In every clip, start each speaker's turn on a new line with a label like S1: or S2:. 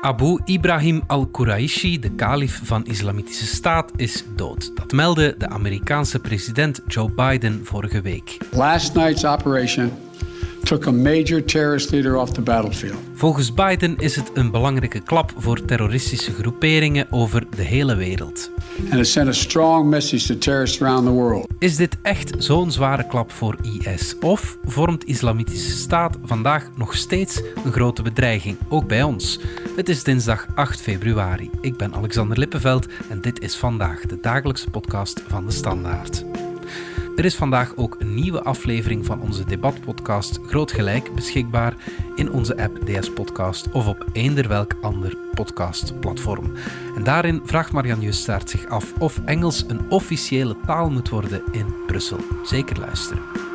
S1: Abu Ibrahim al-Quraishi, de kalif van Islamitische Staat, is dood. Dat meldde de Amerikaanse president Joe Biden vorige week.
S2: Last night's operation took a major terrorist leader off the battlefield.
S1: Volgens Biden is het een belangrijke klap voor terroristische groeperingen over de hele wereld.
S2: And it sent a strong message to terrorists around the world.
S1: Is dit echt zo'n zware klap voor IS? Of vormt Islamitische Staat vandaag nog steeds een grote bedreiging, ook bij ons? Het is dinsdag 8 februari. Ik ben Alexander Lippenveld en dit is vandaag de dagelijkse podcast van de Standaard. Er is vandaag ook een nieuwe aflevering van onze debatpodcast Groot Gelijk beschikbaar in onze app DS Podcast of op eender welk ander podcastplatform. En daarin vraagt Marianne Justaert zich af of Engels een officiële taal moet worden in Brussel. Zeker luisteren.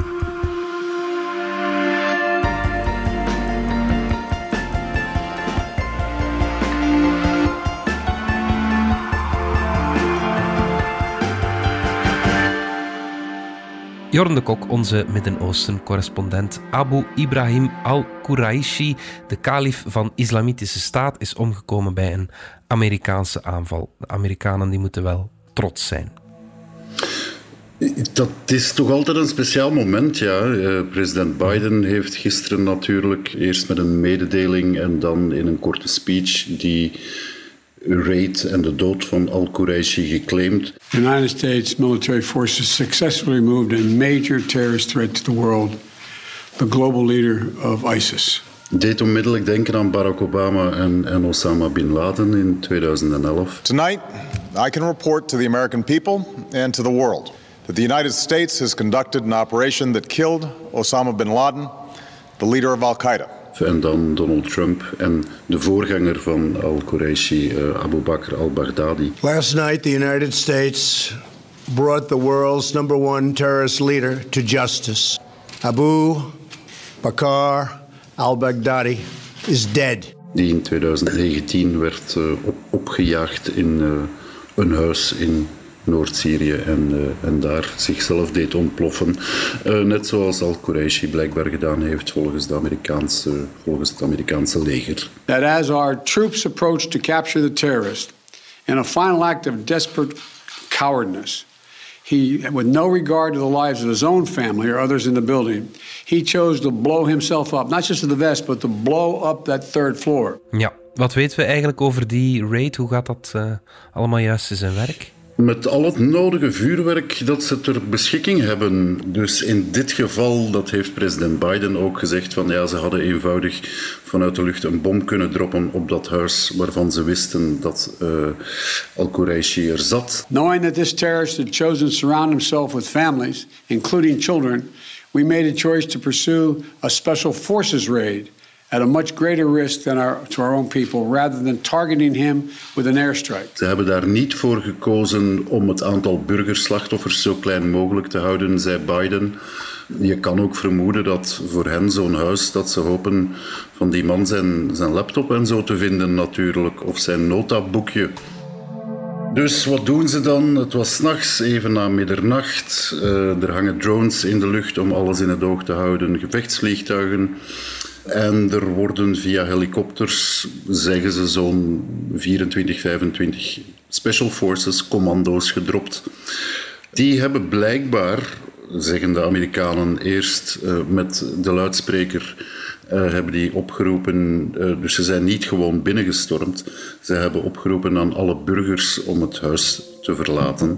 S1: Jorn de Kok, onze Midden-Oosten-correspondent. Abu Ibrahim al-Quraishi, de kalif van Islamitische Staat, is omgekomen bij een Amerikaanse aanval. De Amerikanen die moeten wel trots zijn.
S3: Dat is toch altijd een speciaal moment, ja. Eh, president Biden heeft gisteren natuurlijk eerst met een mededeling en dan in een korte speech die raid en de dood van al-Quraishi geclaimd.
S2: The United States military forces successfully removed a major terrorist threat to the world, the global leader of ISIS.
S3: Deed onmiddellijk denken aan Barack Obama en, en Osama bin Laden in 2011.
S4: Tonight, I can report to the American people and to the world that the United States has conducted an operation that killed Osama bin Laden, the leader of Al Qaeda.
S3: En dan Donald Trump en de voorganger van al-Quraishi, uh, Abu Bakr al-Baghdadi.
S5: Last night, the United States brought the world's number one terrorist leader to justice. Abu Bakr al-Baghdadi is dead.
S3: Die in 2019 werd uh, op, opgejaagd in uh, een huis in Noord-Syrië en, uh, en daar zichzelf deed ontploffen. Uh, net zoals al-Quraishi blijkbaar gedaan heeft volgens, de Amerikaanse, volgens het Amerikaanse leger.
S2: That as our troops approached to capture the terrorist, in a final act of desperate cowardness, he, with no regard to the lives of his own family or others in the building, he chose to blow himself up, not just to the vest, but to blow up that third floor.
S1: Ja, wat weten we eigenlijk over die raid? Hoe gaat dat uh, allemaal juist in zijn werk?
S3: Met al het nodige vuurwerk dat ze ter beschikking hebben. Dus in dit geval, dat heeft president Biden ook gezegd, van ja, ze hadden eenvoudig vanuit de lucht een bom kunnen droppen op dat huis waarvan ze wisten dat uh, al-Quraishi er zat.
S2: Knowing that this terrorist had chosen to surround himself with families, including children, we made a choice to pursue a special forces raid a much greater risk than our, to our own people, rather than targeting him with an airstrike.
S3: Ze hebben daar niet voor gekozen om het aantal burgerslachtoffers zo klein mogelijk te houden, zei Biden. Je kan ook vermoeden dat voor hen zo'n huis, dat ze hopen van die man zijn, zijn laptop en zo te vinden natuurlijk, of zijn notaboekje. Dus wat doen ze dan? Het was s'nachts, even na middernacht. Uh, er hangen drones in de lucht om alles in het oog te houden, gevechtsvliegtuigen. En er worden via helikopters, zeggen ze, zo'n 24, 25 Special Forces commando's gedropt. Die hebben blijkbaar, zeggen de Amerikanen, eerst uh, met de luidspreker uh, hebben die opgeroepen. Uh, dus ze zijn niet gewoon binnengestormd. Ze hebben opgeroepen aan alle burgers om het huis te verlaten.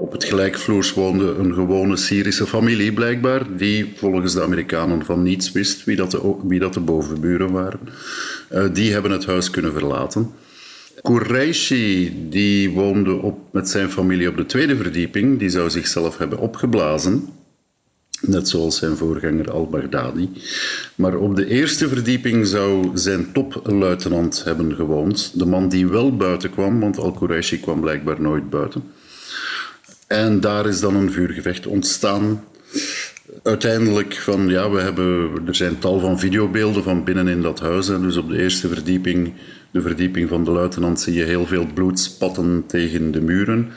S3: Op het gelijkvloers woonde een gewone Syrische familie blijkbaar, die volgens de Amerikanen van niets wist wie dat de, wie dat de bovenburen waren. Uh, die hebben het huis kunnen verlaten. Quraishi die woonde op, met zijn familie op de tweede verdieping, die zou zichzelf hebben opgeblazen. Net zoals zijn voorganger al-Baghdadi. Maar op de eerste verdieping zou zijn topluitenant hebben gewoond. De man die wel buiten kwam, want al-Quraishi kwam blijkbaar nooit buiten. En daar is dan een vuurgevecht ontstaan. Uiteindelijk van, ja, we hebben, er zijn tal van videobeelden van binnen in dat huis. En dus op de eerste verdieping, de verdieping van de luitenant, zie je heel veel bloed spatten tegen de muren.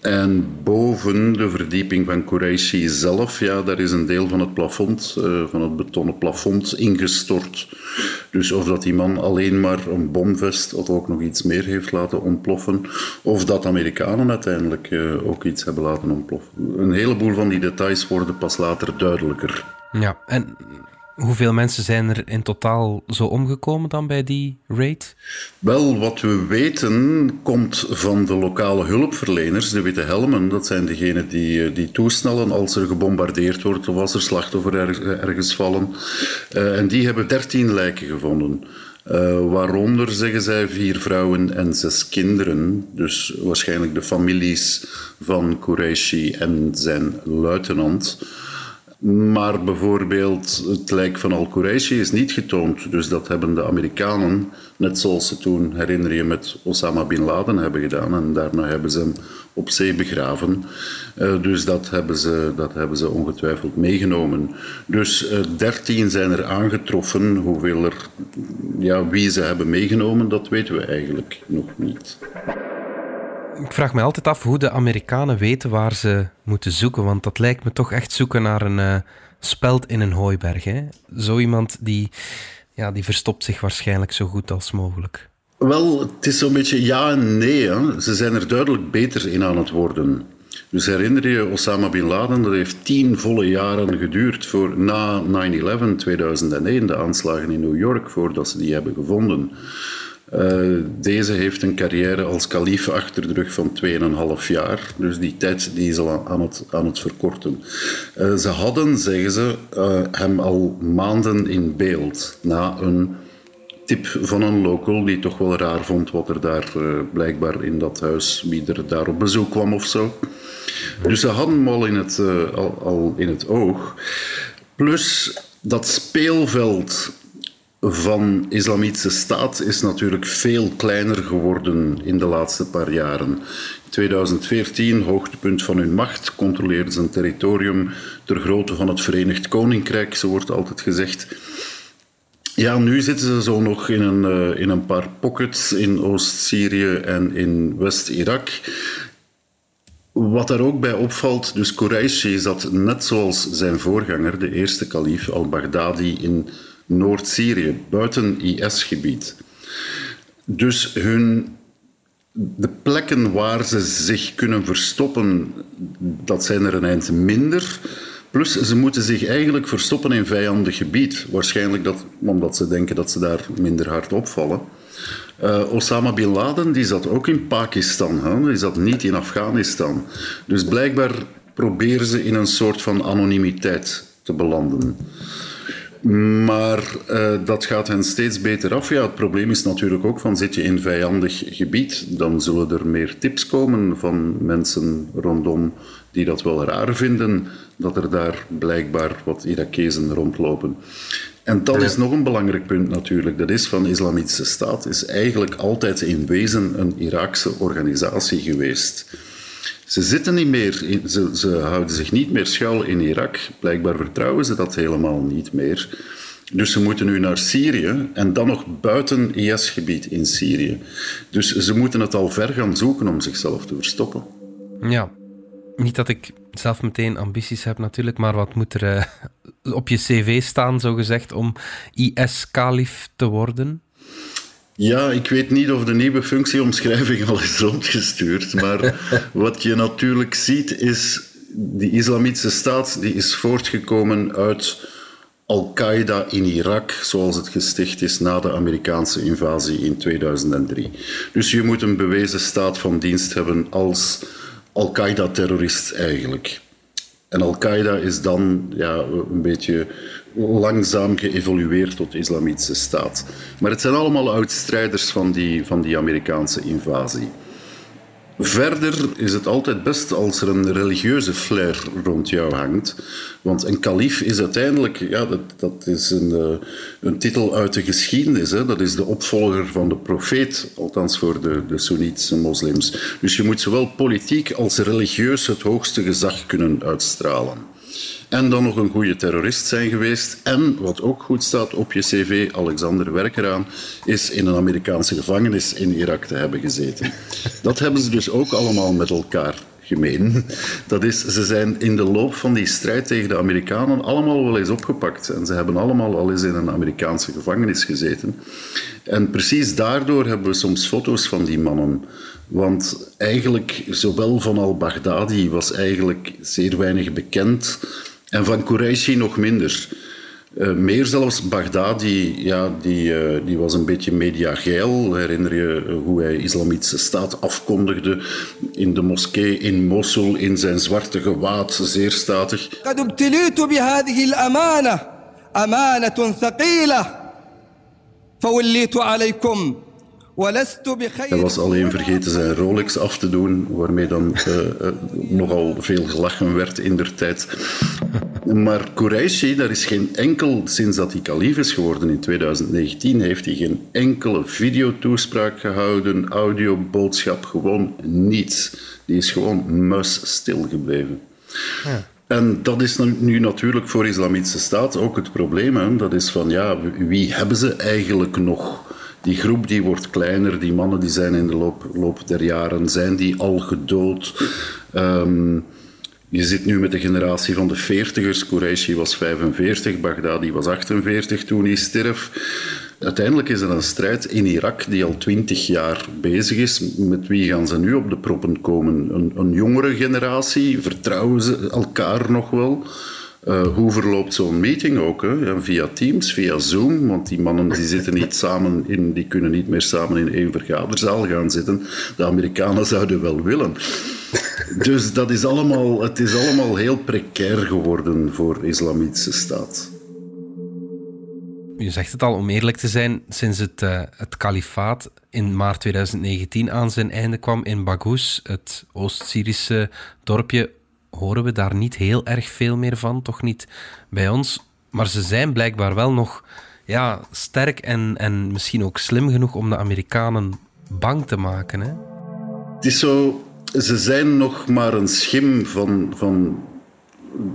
S3: En boven de verdieping van Qureshi zelf, ja, daar is een deel van het plafond, uh, van het betonnen plafond, ingestort. Dus of dat die man alleen maar een bomvest of ook nog iets meer heeft laten ontploffen, of dat Amerikanen uiteindelijk uh, ook iets hebben laten ontploffen. Een heleboel van die details worden pas later duidelijker.
S1: Ja, en Hoeveel mensen zijn er in totaal zo omgekomen dan bij die raid?
S3: Wel, wat we weten komt van de lokale hulpverleners, de Witte Helmen. Dat zijn degenen die, eh, die toesnellen als er gebombardeerd wordt of als er slachtoffer ergens vallen. Uh, en die hebben dertien lijken gevonden. Uh, waaronder, zeggen zij, vier vrouwen en zes kinderen. Dus waarschijnlijk de families van Qureshi en zijn luitenant. Maar bijvoorbeeld het lijk van Al-Quraishi is niet getoond. Dus dat hebben de Amerikanen, net zoals ze toen, herinner je, met Osama Bin Laden hebben gedaan. En daarna hebben ze hem op zee begraven. Uh, dus dat hebben, ze, dat hebben ze ongetwijfeld meegenomen. Dus uh, dertien zijn er aangetroffen. Hoeveel er, ja, wie ze hebben meegenomen, dat weten we eigenlijk nog niet
S1: ik vraag me altijd af hoe de Amerikanen weten waar ze moeten zoeken. Want dat lijkt me toch echt zoeken naar een uh, speld in een hooiberg. Hè? Zo iemand die, ja, die verstopt zich waarschijnlijk zo goed als mogelijk.
S3: Wel, het is zo'n beetje ja en nee. Hè. Ze zijn er duidelijk beter in aan het worden. Dus herinner je Osama Bin Laden, dat heeft tien volle jaren geduurd voor na 9-11, 2001, de aanslagen in New York, voordat ze die hebben gevonden. Uh, deze heeft een carrière als kalif achter de rug van 2,5 jaar. Dus die tijd die is al aan het, aan het verkorten. Uh, ze hadden, zeggen ze, uh, hem al maanden in beeld. Na een tip van een local die toch wel raar vond wat er daar blijkbaar in dat huis, wie er daar op bezoek kwam of zo. Dus ze hadden hem al in het, al in het oog. Plus dat speelveld van islamitische staat is natuurlijk veel kleiner geworden in de laatste paar jaren. In 2014, hoogtepunt van hun macht, controleerden ze een territorium ter grootte van het Verenigd Koninkrijk, zo wordt altijd gezegd. Ja, nu zitten ze zo nog in een, uh, in een paar pockets in Oost-Syrië en in West-Irak. Wat daar ook bij opvalt, dus Quraishi zat net zoals zijn voorganger, de eerste kalif al-Baghdadi, in Noord-Syrië, buiten IS-gebied. Dus hun, de plekken waar ze zich kunnen verstoppen, dat zijn er een eind minder. Plus, ze moeten zich eigenlijk verstoppen in vijandig gebied. Waarschijnlijk dat, omdat ze denken dat ze daar minder hard opvallen. Uh, Osama Bin Laden die zat ook in Pakistan, hè? die zat niet in Afghanistan. Dus blijkbaar proberen ze in een soort van anonimiteit te belanden. Maar uh, dat gaat hen steeds beter af. Ja, het probleem is natuurlijk ook van zit je in vijandig gebied, dan zullen er meer tips komen van mensen rondom die dat wel raar vinden dat er daar blijkbaar wat Irakezen rondlopen. En dat is nog een belangrijk punt natuurlijk. Dat is van de Islamitische Staat is eigenlijk altijd in wezen een Iraakse organisatie geweest. Ze zitten niet meer, ze, ze houden zich niet meer schuil in Irak. Blijkbaar vertrouwen ze dat helemaal niet meer. Dus ze moeten nu naar Syrië en dan nog buiten IS-gebied in Syrië. Dus ze moeten het al ver gaan zoeken om zichzelf te verstoppen.
S1: Ja, niet dat ik zelf meteen ambities heb natuurlijk, maar wat moet er uh, op je cv staan, zo gezegd, om IS-kalif te worden?
S3: Ja, ik weet niet of de nieuwe functieomschrijving al is rondgestuurd. Maar wat je natuurlijk ziet is... Die islamitische staat die is voortgekomen uit Al-Qaeda in Irak, zoals het gesticht is na de Amerikaanse invasie in 2003. Dus je moet een bewezen staat van dienst hebben als Al-Qaeda-terrorist eigenlijk. En Al-Qaeda is dan ja, een beetje langzaam geëvolueerd tot de islamitische staat. Maar het zijn allemaal oud-strijders van die, van die Amerikaanse invasie. Verder is het altijd best als er een religieuze flair rond jou hangt. Want een kalif is uiteindelijk, ja, dat, dat is een, uh, een titel uit de geschiedenis. Hè. Dat is de opvolger van de profeet, althans voor de, de Soenitische moslims. Dus je moet zowel politiek als religieus het hoogste gezag kunnen uitstralen. En dan nog een goede terrorist zijn geweest. En wat ook goed staat op je cv, Alexander Werkeraan, is in een Amerikaanse gevangenis in Irak te hebben gezeten. Dat hebben ze dus ook allemaal met elkaar gemeen. Dat is, ze zijn in de loop van die strijd tegen de Amerikanen allemaal wel eens opgepakt. En ze hebben allemaal al eens in een Amerikaanse gevangenis gezeten. En precies daardoor hebben we soms foto's van die mannen. Want eigenlijk, zowel van al-Baghdadi was eigenlijk zeer weinig bekend. En van Qureshi nog minder. Uh, meer zelfs, Baghdadi, ja, die, uh, die was een beetje mediageil. Herinner je hoe hij islamitische staat afkondigde in de moskee in Mosul in zijn zwarte gewaad, zeer statig. Hij was alleen vergeten zijn Rolex af te doen, waarmee dan uh, uh, nogal veel gelachen werd in der tijd. Maar Qureshi, daar is geen enkel, sinds dat hij kalif is geworden in 2019, heeft hij geen enkele videotoespraak gehouden, audioboodschap, gewoon niets. Die is gewoon muisstil gebleven. Ja. En dat is nu natuurlijk voor de Islamitische Staat ook het probleem. Hè? Dat is van, ja, wie hebben ze eigenlijk nog? Die groep die wordt kleiner, die mannen die zijn in de loop, loop der jaren, zijn die al gedood? Um, je zit nu met de generatie van de veertigers. Qureshi was 45, Baghdadi was 48 toen hij stierf. Uiteindelijk is er een strijd in Irak die al twintig jaar bezig is. Met wie gaan ze nu op de proppen komen? Een, een jongere generatie? Vertrouwen ze elkaar nog wel? Uh, hoe verloopt zo'n meeting ook? Hè? Via Teams, via Zoom, want die mannen die zitten niet samen in, die kunnen niet meer samen in één vergaderzaal gaan zitten. De Amerikanen zouden wel willen. Dus dat is allemaal, het is allemaal heel precair geworden voor de Islamitische Staat.
S1: Je zegt het al, om eerlijk te zijn, sinds het, uh, het kalifaat in maart 2019 aan zijn einde kwam in Baghouz, het Oost-Syrische dorpje horen we daar niet heel erg veel meer van, toch niet bij ons. Maar ze zijn blijkbaar wel nog ja, sterk en, en misschien ook slim genoeg om de Amerikanen bang te maken. Hè?
S3: Het is zo, ze zijn nog maar een schim van, van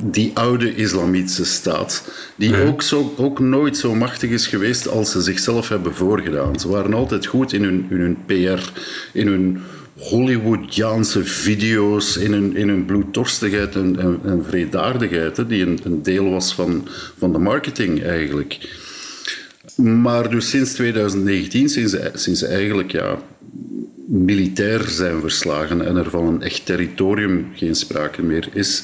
S3: die oude islamitische staat, die ook, zo, ook nooit zo machtig is geweest als ze zichzelf hebben voorgedaan. Ze waren altijd goed in hun, in hun PR, in hun Hollywoodiaanse video's in hun, in hun bloeddorstigheid en, en, vredaardigheid, hè, die een, een, deel was van, van de marketing eigenlijk. Maar dus sinds 2019, sinds, sinds eigenlijk ja, militair zijn verslagen en er van een echt territorium geen sprake meer is,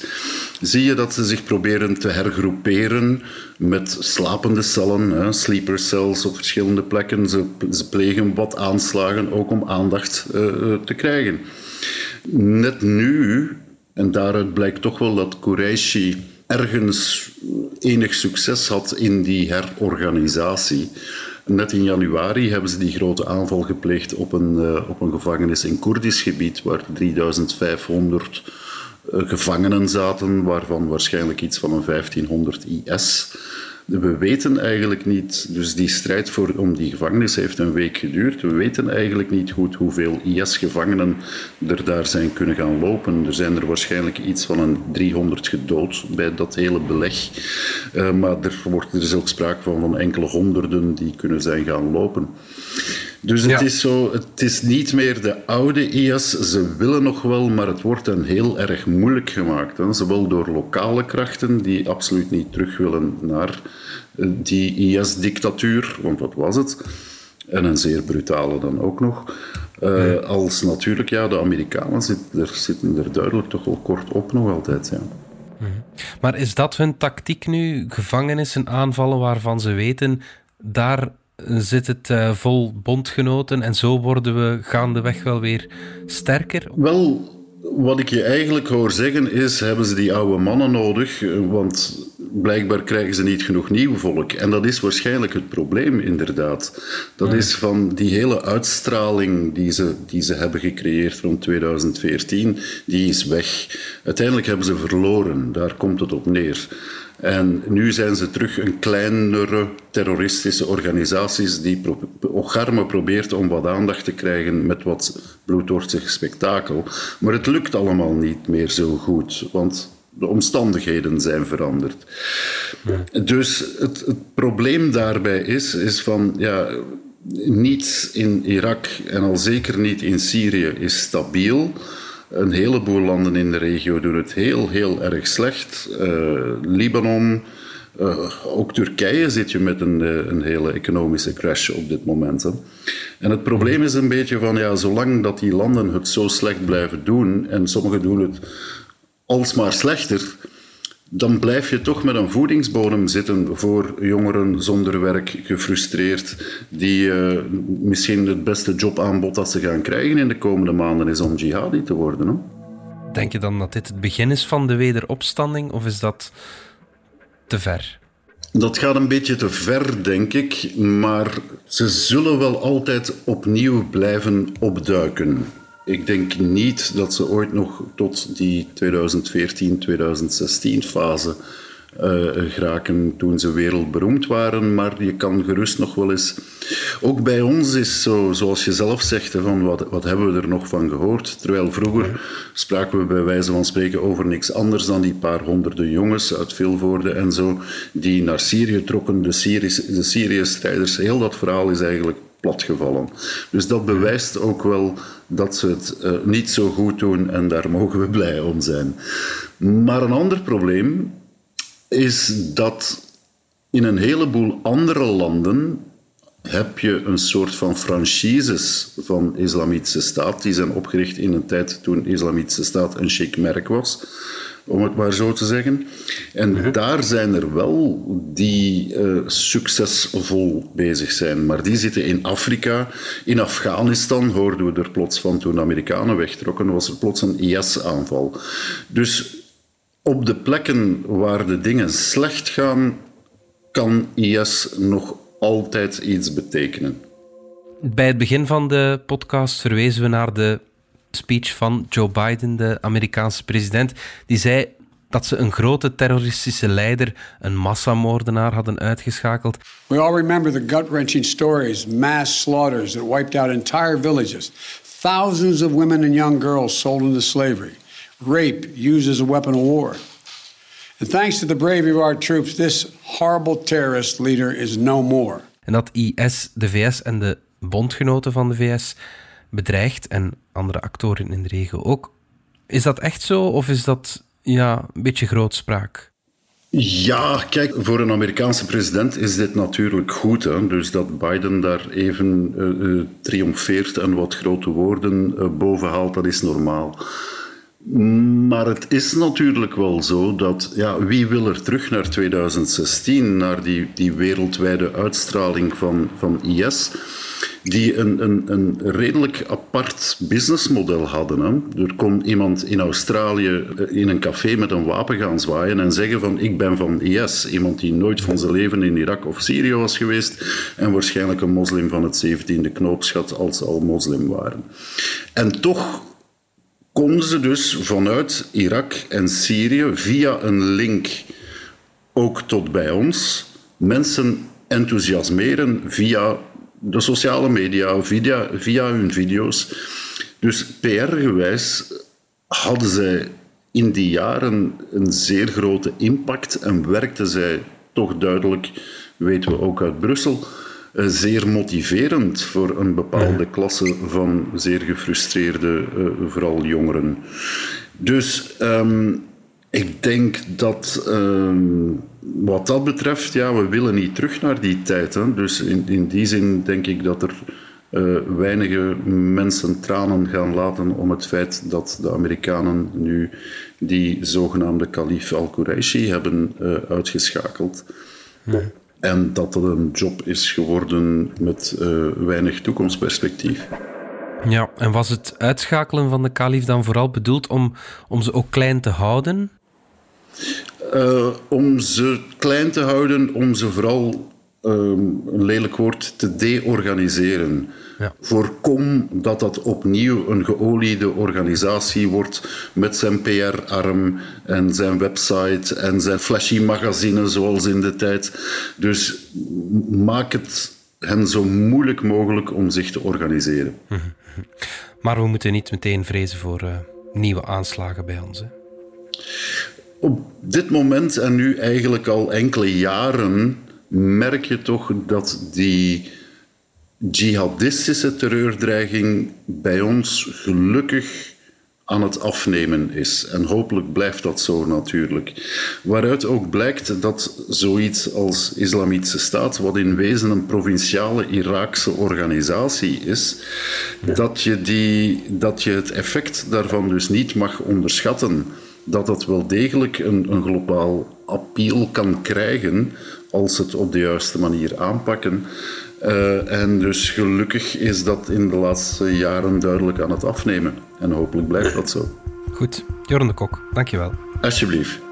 S3: zie je dat ze zich proberen te hergroeperen met slapende cellen, hè, sleeper cells op verschillende plekken. Ze, plegen wat aanslagen ook om aandacht uh, te krijgen. Net nu, en daaruit blijkt toch wel dat Qureshi ergens enig succes had in die herorganisatie. Net in januari hebben ze die grote aanval gepleegd op een, uh, op een gevangenis in Koerdisch gebied, waar 3500 uh, gevangenen zaten, waarvan waarschijnlijk iets van een 1500 IS. We weten eigenlijk niet, dus die strijd voor, om die gevangenis heeft een week geduurd. We weten eigenlijk niet goed hoeveel IS-gevangenen er daar zijn kunnen gaan lopen. Er zijn er waarschijnlijk iets van een 300 gedood bij dat hele beleg. Uh, maar er, wordt, er is ook sprake van, van enkele honderden die kunnen zijn gaan lopen. Dus het, is zo, het is niet meer de oude IS. Ze willen nog wel, maar het wordt hen heel erg moeilijk gemaakt. Hè. Zowel door lokale krachten die absoluut niet terug willen naar eh, die IS-dictatuur, want wat was het? En een zeer brutale dan ook nog. Uh, als natuurlijk, ja, de Amerikanen zitten er, zitten er duidelijk toch wel kort op nog altijd. Ja.
S1: Mhm. Maar is dat hun tactiek nu? Gevangenissen aanvallen waarvan ze weten, daar zit het uh, vol bondgenoten en zo worden we gaandeweg wel weer sterker?
S3: Wel, wat ik je eigenlijk hoor zeggen is, hebben ze die oude mannen nodig, want blijkbaar krijgen ze niet genoeg nieuw volk. En dat is waarschijnlijk het probleem, inderdaad. Dat is van die hele uitstraling die ze, die ze hebben gecreëerd rond 2014, die is weg. Uiteindelijk hebben ze verloren, daar komt het op neer. En nu zijn ze terug een kleinere terroristische organisaties die Ogarme probeert om wat aandacht te krijgen met wat bloeddorstig spektakel. Maar het lukt allemaal niet meer zo goed, want de omstandigheden zijn veranderd. Dus het, het, probleem daarbij is, is van, ja, niets in Irak en al zeker niet in Syrië is stabiel. Een heleboel landen in de regio doen het heel, heel erg slecht. Uh, Libanon, uh, ook Turkije zit je met een, een hele economische crash op dit moment. En het probleem is een beetje van, ja, zolang dat die landen het zo slecht blijven doen, en sommigen doen het alsmaar slechter, dan blijf je toch met een voedingsbodem zitten voor jongeren zonder werk, gefrustreerd, die uh, misschien het beste jobaanbod dat ze gaan krijgen in de komende maanden is om jihadi te worden. Hè?
S1: Denk je dan dat dit het begin is van de wederopstanding, of is dat te ver?
S3: Dat gaat een beetje te ver, denk ik, maar ze zullen wel altijd opnieuw blijven opduiken. Ik denk niet dat ze ooit nog tot die 2014-2016 fase uh, geraken toen ze wereldberoemd waren. Maar je kan gerust nog wel eens. Ook bij ons is zo, zoals je zelf zegt, van wat, wat hebben we er nog van gehoord? Terwijl vroeger spraken we bij wijze van spreken over niks anders dan die paar honderden jongens uit Vilvoorde en zo, die naar Syrië trokken, de, de Syrië-strijders. Heel dat verhaal is eigenlijk platgevallen. Dus dat bewijst ook wel dat ze het uh, niet zo goed doen en daar mogen we blij om zijn. Maar een ander probleem is dat in een heleboel andere landen heb je een soort van franchises van Islamitische Staat. Die zijn opgericht in een tijd toen Islamitische Staat een chic merk was om het maar zo te zeggen. En mhm. daar zijn er wel die uh, succesvol bezig zijn. Maar die zitten in Afrika. In Afghanistan hoorden we er plots van toen de Amerikanen wegtrokken, was er plots een IS-aanval. Dus op de plekken waar de dingen slecht gaan, kan IS nog altijd iets betekenen.
S1: Bij het begin van de podcast verwezen we naar de speech van Joe Biden, de Amerikaanse president. Die zei dat ze een grote terroristische leider, een massamoordenaar, hadden uitgeschakeld.
S2: We all remember the gut-wrenching stories, mass slaughters that wiped out entire villages. Thousands of women and young girls sold into slavery. Rape used as a weapon of war. And thanks to the bravery of our troops, this horrible terrorist leader is no more.
S1: En dat IS de VS en de bondgenoten van de VS bedreigt en andere actoren in de regio ook. Is dat echt zo of is dat ja, een beetje grootspraak?
S3: Ja, kijk, voor een Amerikaanse president is dit natuurlijk goed. Hè? Dus dat Biden daar even uh, triomfeert en wat grote woorden uh, boven haalt, dat is normaal. Maar het is natuurlijk wel zo dat, ja, wie wil er terug naar 2016, naar die, die wereldwijde uitstraling van, van IS? Die een, een, een redelijk apart businessmodel hadden. Hè. Er kon iemand in Australië eh, in een café met een wapen gaan zwaaien en zeggen van ik ben van IS. Iemand die nooit van zijn leven in Irak of Syrië was geweest en waarschijnlijk een moslim van het 17e knoopsgat als ze al moslim waren. En toch konden ze dus vanuit Irak en Syrië via een link ook tot bij ons mensen enthousiasmeren via de sociale media, via, via hun video's. Dus PR-gewijs hadden zij in die jaren een zeer grote impact en werkten zij toch duidelijk, weten we ook uit Brussel, eh, zeer motiverend voor een bepaalde klasse van zeer gefrustreerde, uh, vooral jongeren. Dus um, ik denk dat ehm, wat dat betreft, ja, we willen niet terug naar die tijd. Hè. Dus in, in die zin denk ik dat er uh, weinige mensen tranen gaan laten om het feit dat de Amerikanen nu die zogenaamde kalif al-Quraishi hebben uh, uitgeschakeld. En dat het een job is geworden met uh, weinig toekomstperspectief.
S1: Ja, en was het uitschakelen van de kalif dan vooral bedoeld om, om ze ook klein te houden?
S3: Uh, om ze klein te houden, om ze vooral, um, een lelijk woord, te deorganiseren. Ja. Voorkom dat dat opnieuw een geoliede organisatie wordt met zijn PR-arm en zijn website en zijn flashy magazine zoals in de tijd. Dus maak het hen zo moeilijk mogelijk om zich te organiseren.
S1: Maar we moeten niet meteen vrezen voor uh, nieuwe aanslagen bij ons. Hè?
S3: Op dit moment en nu eigenlijk al enkele jaren merk je toch dat die jihadistische terreurdreiging bij ons gelukkig aan het afnemen is. En hopelijk blijft dat zo natuurlijk. Waaruit ook blijkt dat zoiets als Islamitische Staat, wat in wezen een provinciale Iraakse organisatie is, dat je, die, dat je het effect daarvan dus niet mag onderschatten. Dat dat wel degelijk een, een globaal appeal kan krijgen als het op de juiste manier aanpakken. Uh, en dus gelukkig is dat in de laatste jaren duidelijk aan het afnemen. En hopelijk blijft dat zo.
S1: Goed, Jorn de Kok, dankjewel.
S3: Alsjeblieft.